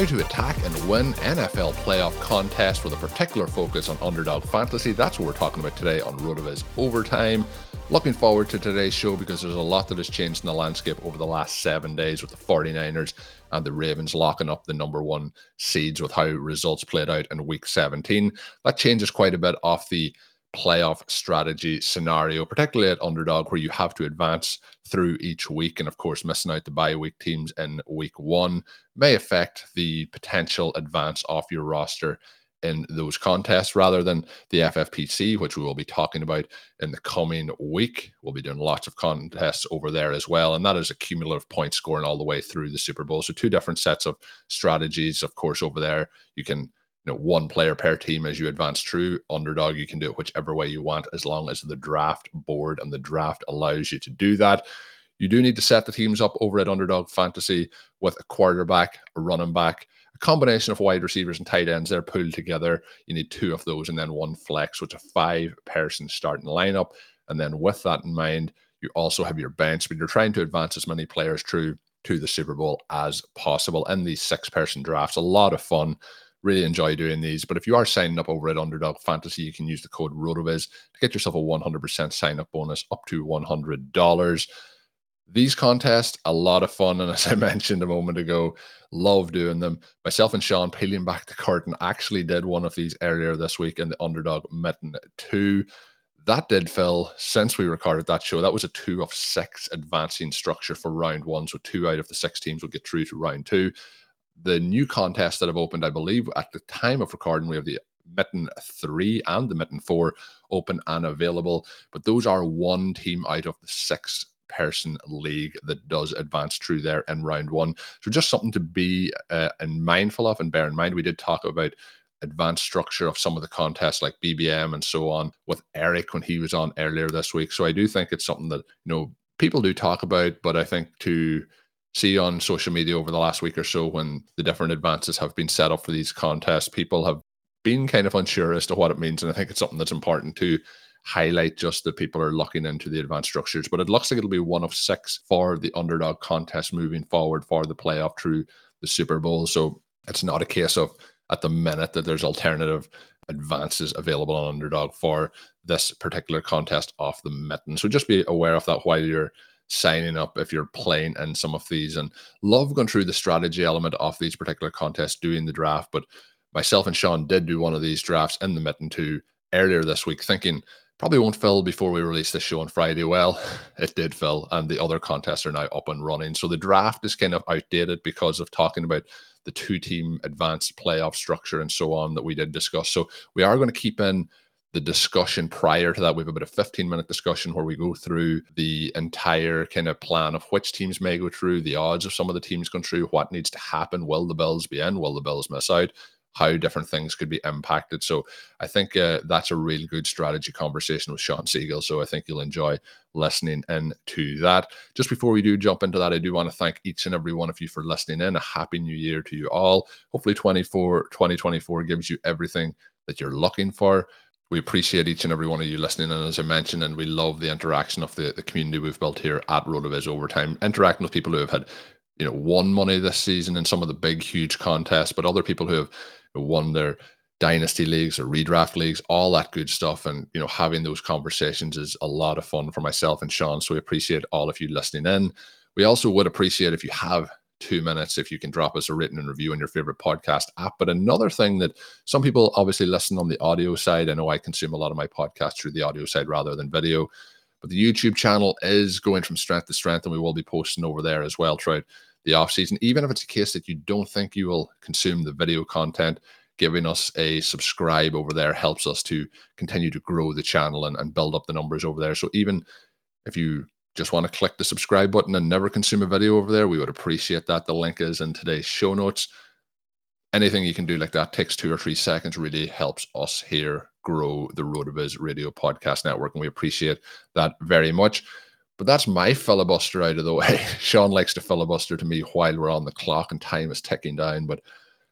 How to attack and win NFL playoff contests with a particular focus on underdog fantasy. That's what we're talking about today on RotoViz Overtime. Looking forward to today's show because there's a lot that has changed in the landscape over the last seven days with the 49ers and the Ravens locking up the number one seeds with how results played out in week 17. That changes quite a bit off the playoff strategy scenario, particularly at underdog, where you have to advance through each week. And of course, missing out the bye week teams in week one may affect the potential advance off your roster in those contests rather than the FFPC, which we will be talking about in the coming week. We'll be doing lots of contests over there as well. And that is a cumulative point scoring all the way through the Super Bowl. So, two different sets of strategies, of course, over there. You can you know, one player per team as you advance through underdog. You can do it whichever way you want, as long as the draft board and the draft allows you to do that. You do need to set the teams up over at Underdog Fantasy with a quarterback, a running back, a combination of wide receivers and tight ends. They're pulled together. You need two of those and then one flex, which is a five person starting lineup. And then with that in mind, you also have your bench, but you're trying to advance as many players through to the Super Bowl as possible in these six person drafts. A lot of fun. Really enjoy doing these. But if you are signing up over at Underdog Fantasy, you can use the code RotoViz to get yourself a 100% sign up bonus up to $100. These contests, a lot of fun. And as I mentioned a moment ago, love doing them. Myself and Shawn peeling back the curtain actually did one of these earlier this week in the Underdog Mitten 2. That did fill since we recorded that show. That was a two of six advancing structure for round one. So two out of the six teams will get through to round two. The new contests that have opened, I believe, at the time of recording, we have the Mitten 3 and the Mitten 4 open and available. But those are one team out of the six person league that does advance through there in round one. So just something to be uh, and mindful of and bear in mind. We did talk about advanced structure of some of the contests like BBM and so on with Eric when he was on earlier this week. So I do think it's something that, you know, people do talk about, but I think to see on social media over the last week or so when the different advances have been set up for these contests, people have been kind of unsure as to what it means. And I think it's something that's important to highlight just that people are looking into the advanced structures. But it looks like it'll be one of six for the underdog contest moving forward for the playoff through the Super Bowl. So it's not a case of at the minute that there's alternative advances available on underdog for this particular contest off the mitten. So just be aware of that while you're signing up if you're playing in some of these and love going through the strategy element of these particular contests doing the draft. But myself and Shawn did do one of these drafts in the mitten too earlier this week, thinking probably won't fill before we release this show on Friday. Well, it did fill, and the other contests are now up and running. So the draft is kind of outdated because of talking about the two team advanced playoff structure and so on that we did discuss. So we are going to keep in the discussion prior to that. We have about a 15 minute discussion where we go through the entire kind of plan of which teams may go through, the odds of some of the teams going through, what needs to happen. Will the Bills be in? Will the Bills miss out? how different things could be impacted. So I think uh, that's a really good strategy conversation with Shawn Siegele. So I think you'll enjoy listening in to that. Just before we do jump into that, I do want to thank each and every one of you for listening in. A happy new year to you all. Hopefully 24, 2024 gives you everything that you're looking for. We appreciate each and every one of you listening. And as I mentioned, and we love the interaction of the, the community we've built here at RotoViz Overtime, interacting with people who have had, you know, won money this season in some of the big, huge contests, but other people who have won their dynasty leagues or redraft leagues, all that good stuff. And, you know, having those conversations is a lot of fun for myself and Shawn. So we appreciate all of you listening in. We also would appreciate if you have two minutes if you can drop us a written and review on your favorite podcast app. But another thing that some people obviously listen on the audio side, I know I consume a lot of my podcasts through the audio side rather than video, but the YouTube channel is going from strength to strength, and we will be posting over there as well throughout the off season. Even if it's a case that you don't think you will consume the video content, giving us a subscribe over there helps us to continue to grow the channel and, and build up the numbers over there. So even if you just want to click the subscribe button and never consume a video over there, we would appreciate that. The link is in today's show notes. Anything you can do like that takes two or three seconds, really helps us here grow the RotoViz Radio Podcast Network. And we appreciate that very much. But that's my filibuster out of the way. Shawn likes to filibuster to me while we're on the clock and time is ticking down. But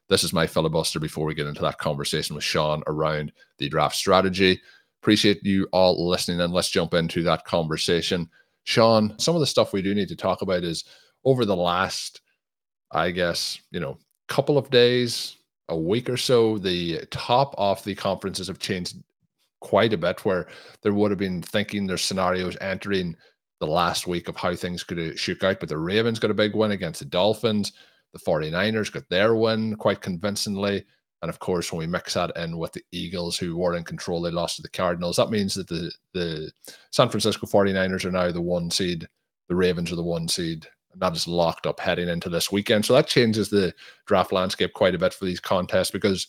this is my filibuster before we get into that conversation with Shawn around the draft strategy. Appreciate you all listening and let's jump into that conversation. Shawn, some of the stuff we do need to talk about is over the last, I guess, you know, couple of days, a week or so, the top of the conferences have changed quite a bit where there would have been thinking their scenarios entering the last week of how things could shook out. But the Ravens got a big win against the Dolphins. The 49ers got their win quite convincingly. And of course, when we mix that in with the Eagles, who were in control, they lost to the Cardinals. That means that the, the San Francisco 49ers are now the one seed, the Ravens are the one seed. And that is locked up heading into this weekend. So that changes the draft landscape quite a bit for these contests because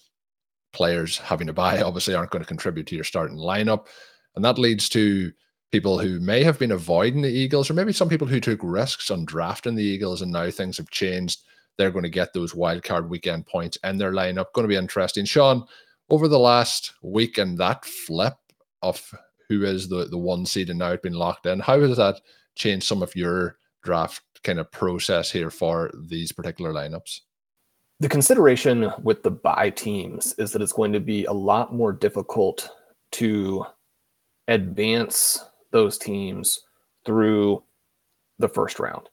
players having to buy obviously aren't going to contribute to your starting lineup. And that leads to people who may have been avoiding the Eagles, or maybe some people who took risks on drafting the Eagles and now things have changed they're going to get those wild card weekend points in their lineup. Going to be interesting. Shawn, over the last week and that flip of who is the, the one seed and now it's been locked in, how has that changed some of your draft kind of process here for these particular lineups? The consideration with the bye teams is that it's going to be a lot more difficult to advance those teams through the first round.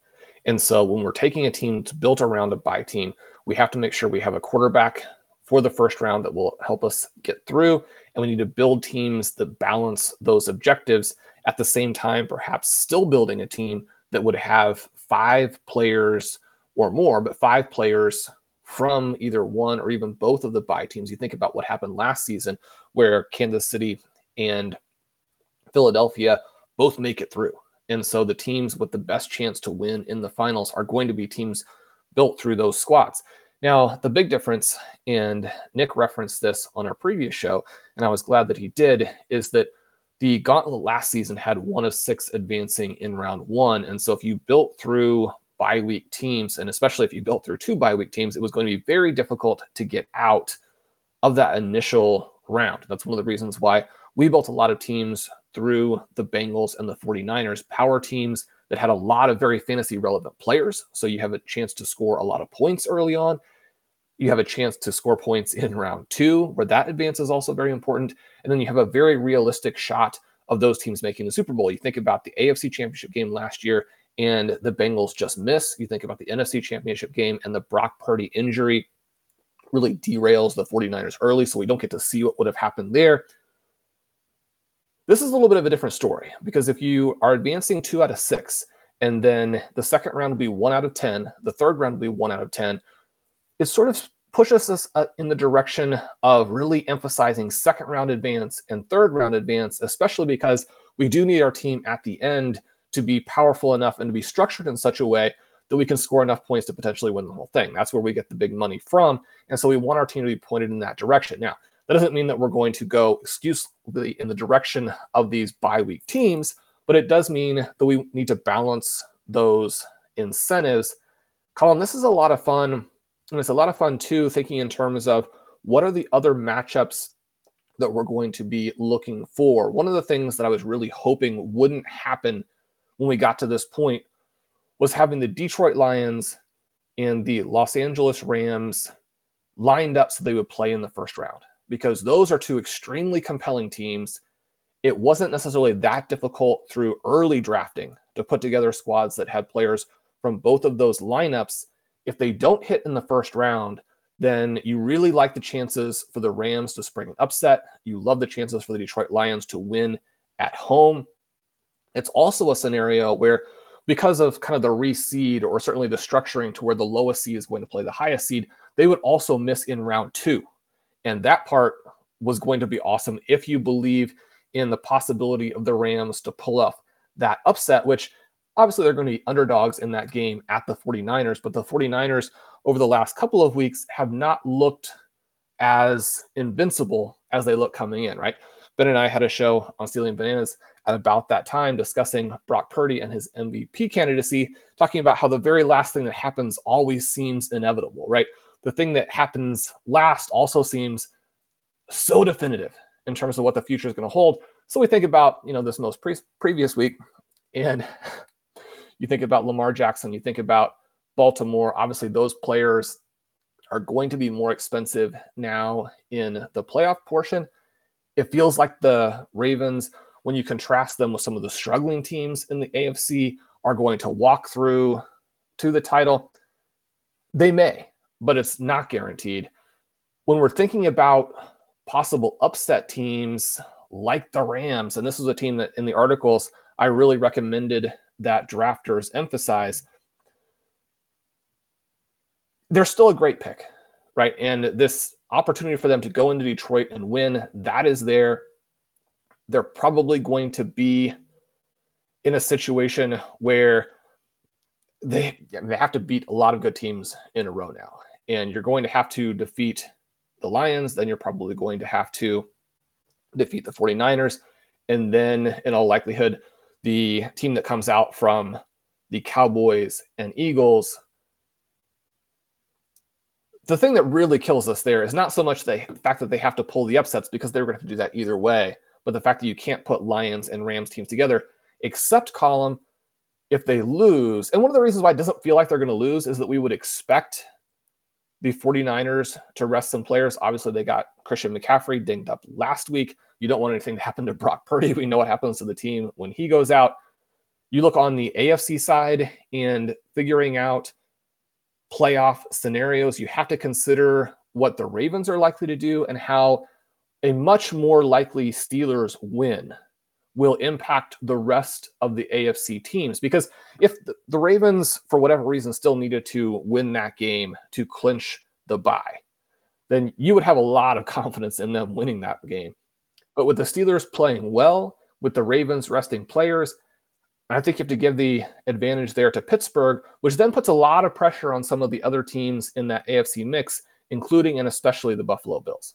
And so when we're taking a team to built around a bye team, we have to make sure we have a quarterback for the first round that will help us get through. And we need to build teams that balance those objectives at the same time, perhaps still building a team that would have five players or more, but five players from either one or even both of the bye teams. You think about what happened last season where Kansas City and Philadelphia both make it through. And so the teams with the best chance to win in the finals are going to be teams built through those squads. Now, the big difference, and Nick referenced this on our previous show, and I was glad that he did, is that the gauntlet last season had one of six advancing in round one. And so if you built through bye week teams, and especially if you built through two bye week teams, it was going to be very difficult to get out of that initial round. That's one of the reasons why we built a lot of teams through the Bengals and the 49ers, power teams that had a lot of very fantasy relevant players. So you have a chance to score a lot of points early on. You have a chance to score points in round two, where that advance is also very important. And then you have a very realistic shot of those teams making the Super Bowl. You think about the AFC Championship game last year, and the Bengals just miss. You think about the NFC Championship game, and the Brock Purdy injury really derails the 49ers early. So we don't get to see what would have happened there. This is a little bit of a different story because if you are advancing two out of six, and then the second round will be one out of 10, the third round will be one out of 10, it sort of pushes us uh, in the direction of really emphasizing second round advance and third round advance, especially because we do need our team at the end to be powerful enough and to be structured in such a way that we can score enough points to potentially win the whole thing. That's where we get the big money from. And so we want our team to be pointed in that direction. Now, that doesn't mean that we're going to go exclusively in the direction of these bye week teams, but it does mean that we need to balance those incentives. Colm, this is a lot of fun. And it's a lot of fun too, thinking in terms of what are the other matchups that we're going to be looking for? One of the things that I was really hoping wouldn't happen when we got to this point was having the Detroit Lions and the Los Angeles Rams lined up so they would play in the first round because those are two extremely compelling teams. It wasn't necessarily that difficult through early drafting to put together squads that had players from both of those lineups. If they don't hit in the first round, then you really like the chances for the Rams to spring an upset. You love the chances for the Detroit Lions to win at home. It's also a scenario where, because of kind of the reseed or certainly the structuring to where the lowest seed is going to play the highest seed, they would also miss in round two. And that part was going to be awesome if you believe in the possibility of the Rams to pull off that upset, which obviously they're going to be underdogs in that game at the 49ers, but the 49ers over the last couple of weeks have not looked as invincible as they look coming in, right? Ben and I had a show on Stealing Bananas at about that time discussing Brock Purdy and his MVP candidacy, talking about how the very last thing that happens always seems inevitable, right? The thing that happens last also seems so definitive in terms of what the future is going to hold. So we think about, you know, this most pre- previous week and you think about Lamar Jackson, you think about Baltimore. Obviously, those players are going to be more expensive now in the playoff portion. It feels like the Ravens, when you contrast them with some of the struggling teams in the AFC, are going to walk through to the title. They may, but it's not guaranteed. When we're thinking about possible upset teams like the Rams, and this is a team that in the articles I really recommended that drafters emphasize, they're still a great pick, right? And this opportunity for them to go into Detroit and win, that is there. They're probably going to be in a situation where they they have to beat a lot of good teams in a row now. And you're going to have to defeat the Lions, then you're probably going to have to defeat the 49ers. And then, in all likelihood, the team that comes out from the Cowboys and Eagles the thing that really kills us there is not so much the fact that they have to pull the upsets because they're going to have to do that either way, but the fact that you can't put Lions and Rams teams together, except Colm if they lose. And one of the reasons why it doesn't feel like they're going to lose is that we would expect the 49ers to rest some players. Obviously, they got Christian McCaffrey dinged up last week. You don't want anything to happen to Brock Purdy. We know what happens to the team when he goes out. You look on the AFC side and figuring out playoff scenarios, you have to consider what the Ravens are likely to do and how a much more likely Steelers win will impact the rest of the AFC teams. Because if the Ravens, for whatever reason, still needed to win that game to clinch the bye, then you would have a lot of confidence in them winning that game. But with the Steelers playing well, with the Ravens resting players, I think you have to give the advantage there to Pittsburgh, which then puts a lot of pressure on some of the other teams in that AFC mix, including and especially the Buffalo Bills.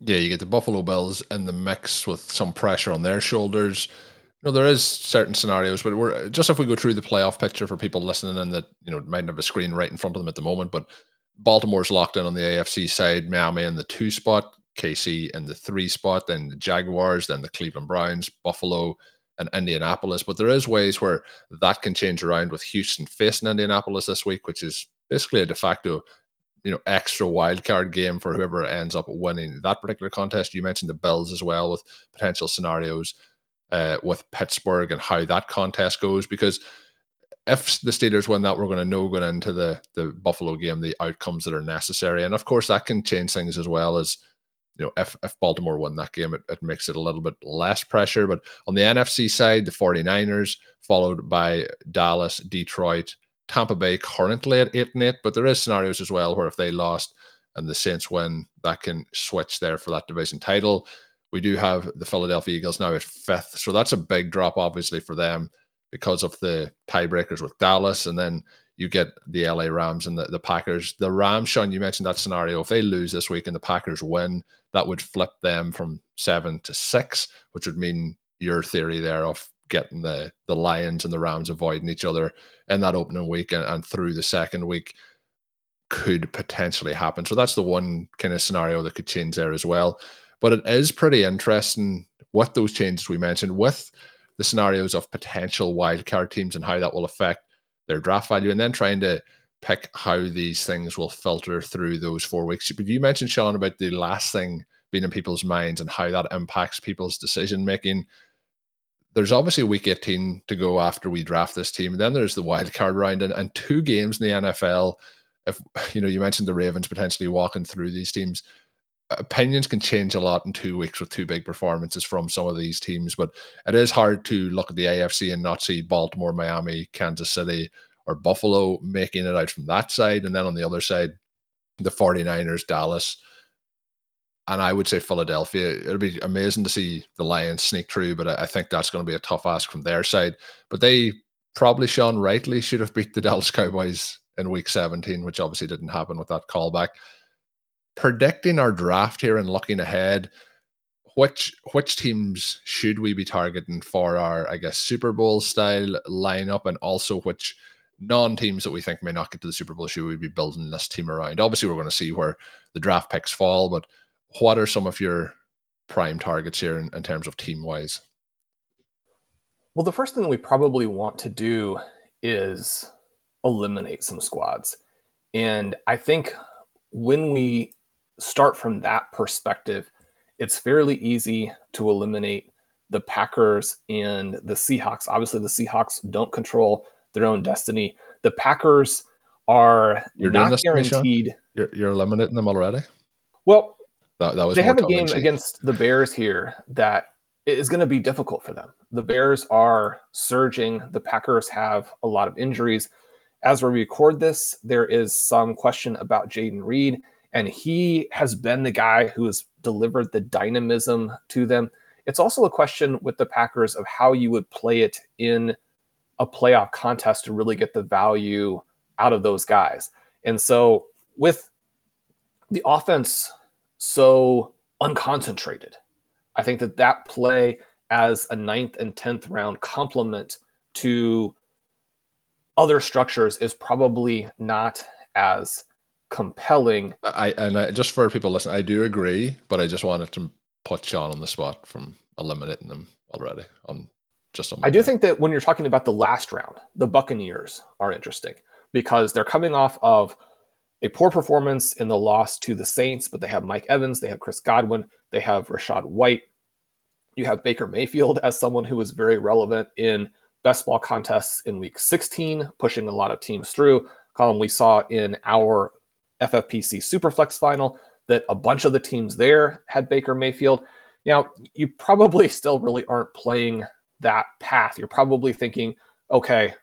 Yeah, you get the Buffalo Bills in the mix with some pressure on their shoulders You know, there is certain scenarios, but we're just if we go through the playoff picture for people listening and that you know might not have a screen right in front of them at the moment, but Baltimore's locked in on the AFC side, Miami in the two spot, KC in the three spot, then the Jaguars, then the Cleveland Browns, Buffalo, and Indianapolis. But there is ways where that can change around with Houston facing Indianapolis this week, which is basically a de facto, you know, extra wild card game for whoever ends up winning that particular contest. You mentioned the Bills as well with potential scenarios uh, with Pittsburgh and how that contest goes. Because if the Steelers win that, we're going to know going into the the Buffalo game the outcomes that are necessary, and of course that can change things as well as you know if, if Baltimore win that game, it, it makes it a little bit less pressure. But on the NFC side, the 49ers followed by Dallas, Detroit, Tampa Bay currently at eight and eight, but there is scenarios as well where if they lost and the Saints win, that can switch there for that division title. We do have the Philadelphia Eagles now at fifth. So that's a big drop, obviously, for them because of the tiebreakers with Dallas. And then you get the LA Rams and the, the Packers. The Rams, Shawn, you mentioned that scenario. If they lose this week and the Packers win, that would flip them from seven to six, which would mean your theory there of getting the the Lions and the Rams avoiding each other in that opening week and, and through the second week could potentially happen. So that's the one kind of scenario that could change there as well. But it is pretty interesting with those changes we mentioned, with the scenarios of potential wildcard teams and how that will affect their draft value, and then trying to pick how these things will filter through those four weeks. But you mentioned, Shawn, about the last thing being in people's minds and how that impacts people's decision making. There's obviously a week 18 to go after we draft this team. Then there's the wild card round and, and two games in the NFL. If you know, you mentioned the Ravens potentially walking through these teams opinions can change a lot in two weeks with two big performances from some of these teams, but it is hard to look at the AFC and not see Baltimore, Miami, Kansas City, or Buffalo making it out from that side. And then on the other side, the 49ers, Dallas, and I would say Philadelphia. It'll be amazing to see the Lions sneak through, but I think that's going to be a tough ask from their side. But they probably, Shawn, rightly should have beat the Dallas Cowboys in week 17, which obviously didn't happen with that callback predicting our draft here and looking ahead, which which teams should we be targeting for our, I guess, Super Bowl style lineup, and also which non-teams that we think may not get to the Super Bowl should we be building this team around? Obviously, we're going to see where the draft picks fall, but what are some of your prime targets here in, in terms of team wise? Well, the first thing that we probably want to do is eliminate some squads. And I think when we start from that perspective, it's fairly easy to eliminate the Packers and the Seahawks. Obviously, the Seahawks don't control their own destiny. The Packers are you're not guaranteed. You're, you're, eliminating them already. Well, that, that was they have a game against the Bears here that is going to be difficult for them. The Bears are surging. The Packers have a lot of injuries. As we record this, there is some question about Jayden Reed and he has been the guy who has delivered the dynamism to them. It's also a question with the Packers of how you would play it in a playoff contest to really get the value out of those guys. And so, with the offense so unconcentrated, I think that that play as a ninth and 10th round complement to other structures is probably not as compelling. I and I, just for people listening, I do agree, but I just wanted to put Shawn on the spot from eliminating them already on Just on I do think that when you're talking about the last round, the Buccaneers are interesting because they're coming off of a poor performance in the loss to the Saints, but they have Mike Evans, they have Chris Godwin, they have Rachaad White. You have Baker Mayfield as someone who was very relevant in best ball contests in week 16, pushing a lot of teams through. Colm, we saw in our FFPC Superflex final that a bunch of the teams there had Baker Mayfield. Now, you probably still really aren't playing that path. You're probably thinking, okay,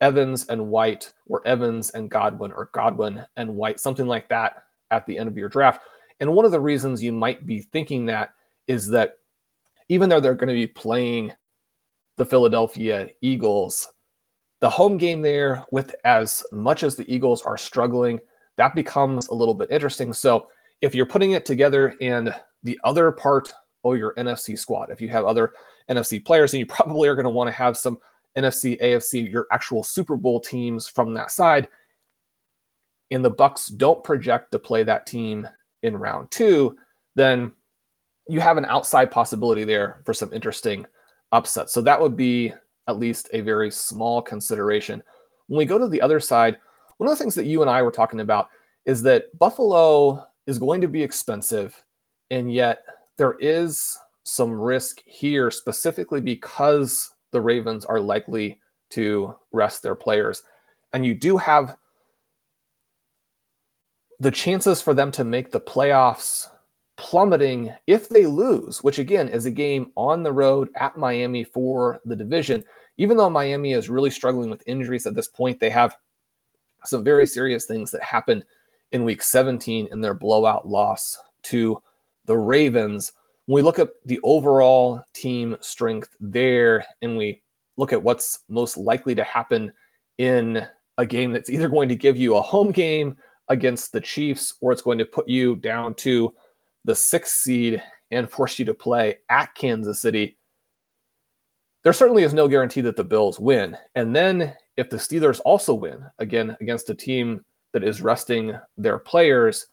Evans and White, or Evans and Godwin, or Godwin and White, something like that at the end of your draft. And one of the reasons you might be thinking that is that even though they're going to be playing the Philadelphia Eagles, the home game there, with as much as the Eagles are struggling, that becomes a little bit interesting. So if you're putting it together and the other part of your NFC squad, if you have other NFC players, and you probably are going to want to have some NFC, AFC, your actual Super Bowl teams from that side. And the Bucs don't project to play that team in round two, then you have an outside possibility there for some interesting upsets. So that would be at least a very small consideration. When we go to the other side, one of the things that you and I were talking about is that Buffalo is going to be expensive, and yet there is some risk here specifically because the Ravens are likely to rest their players. And you do have the chances for them to make the playoffs plummeting if they lose, which again is a game on the road at Miami for the division. Even though Miami is really struggling with injuries at this point, they have some very serious things that happened in week 17 in their blowout loss to the Ravens. When we look at the overall team strength there and we look at what's most likely to happen in a game that's either going to give you a home game against the Chiefs or it's going to put you down to the sixth seed and force you to play at Kansas City. There certainly is no guarantee that the Bills win. And then if the Steelers also win, again, against a team that is resting their players,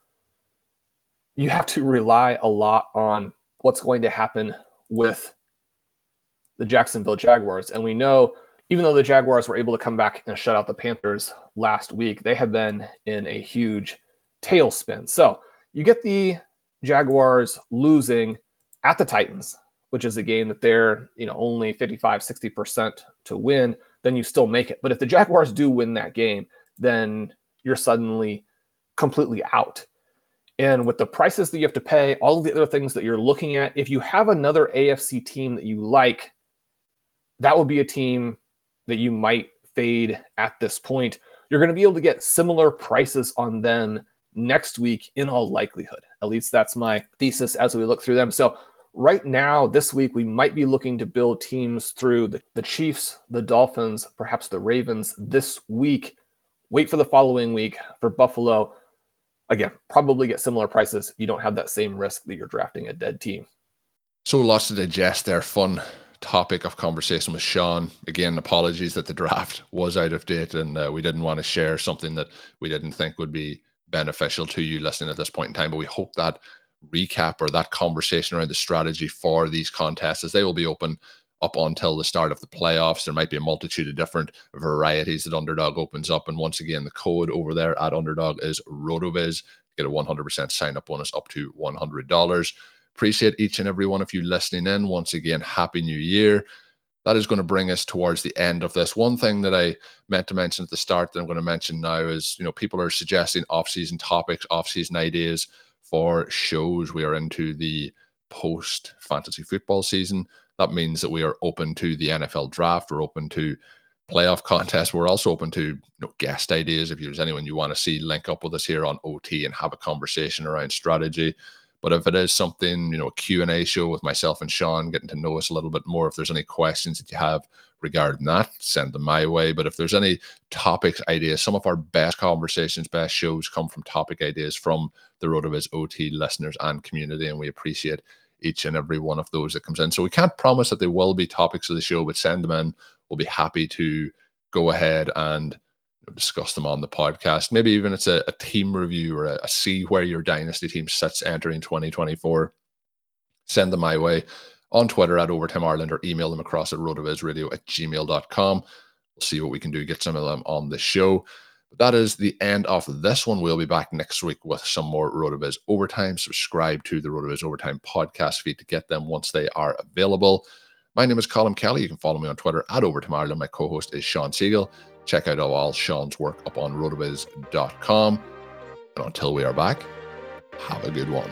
you have to rely a lot on what's going to happen with the Jacksonville Jaguars. And we know, even though the Jaguars were able to come back and shut out the Panthers last week, they have been in a huge tailspin. So you get the Jaguars losing at the Titans, which is a game that they're, you know, only 55, 60% to win, then you still make it. But if the Jaguars do win that game, then you're suddenly completely out. And with the prices that you have to pay, all of the other things that you're looking at, if you have another AFC team that you like, that would be a team that you might fade at this point. You're going to be able to get similar prices on them next week in all likelihood. At least that's my thesis as we look through them. So, right now, this week, we might be looking to build teams through the, the Chiefs, the Dolphins, perhaps the Ravens this week. Wait for the following week for Buffalo. Again, probably get similar prices. You don't have that same risk that you're drafting a dead team. So lots to digest there. Fun topic of conversation with Shawn. Again, apologies that the draft was out of date and uh, we didn't want to share something that we didn't think would be beneficial to you listening at this point in time. But we hope that recap or that conversation around the strategy for these contests, as they will be open up until the start of the playoffs. There might be a multitude of different varieties that Underdog opens up. And once again, the code over there at Underdog is RotoViz. Get a 100% sign up bonus up to $100. Appreciate each and every one of you listening in. Once again, Happy New Year. That is going to bring us towards the end of this. One thing that I meant to mention at the start that I'm going to mention now is, you know, people are suggesting off-season topics, off-season ideas for shows. We are into the post fantasy football season. That means that we are open to the NFL draft. We're open to playoff contests. We're also open to you know, guest ideas. If there's anyone you want to see, link up with us here on OT and have a conversation around strategy. But if it is something, you know, a Q&A show with myself and Shawn, getting to know us a little bit more, if there's any questions that you have regarding that, send them my way. But if there's any topics, ideas, some of our best conversations, best shows come from topic ideas from the RotoViz OT listeners and community, and we appreciate each and every one of those that comes in. So we can't promise that they will be topics of the show, but send them in. We'll be happy to go ahead and discuss them on the podcast. Maybe even it's a, a team review or a, a, see where your dynasty team sits entering 2024. Send them my way. on Twitter at Overtime Ireland or email them across at rotovizradio at gmail.com. We'll see what we can do get some of them on the show. But that is the end of this one. We'll be back next week with some more Rotoviz Overtime. Subscribe to the Rotoviz Overtime podcast feed to get them once they are available. My name is Colm Kelly. You can follow me on Twitter at Overtime Ireland. My co host is Shawn Siegele. Check out all Shawn's work up on rotoviz.com. And until we are back, have a good one.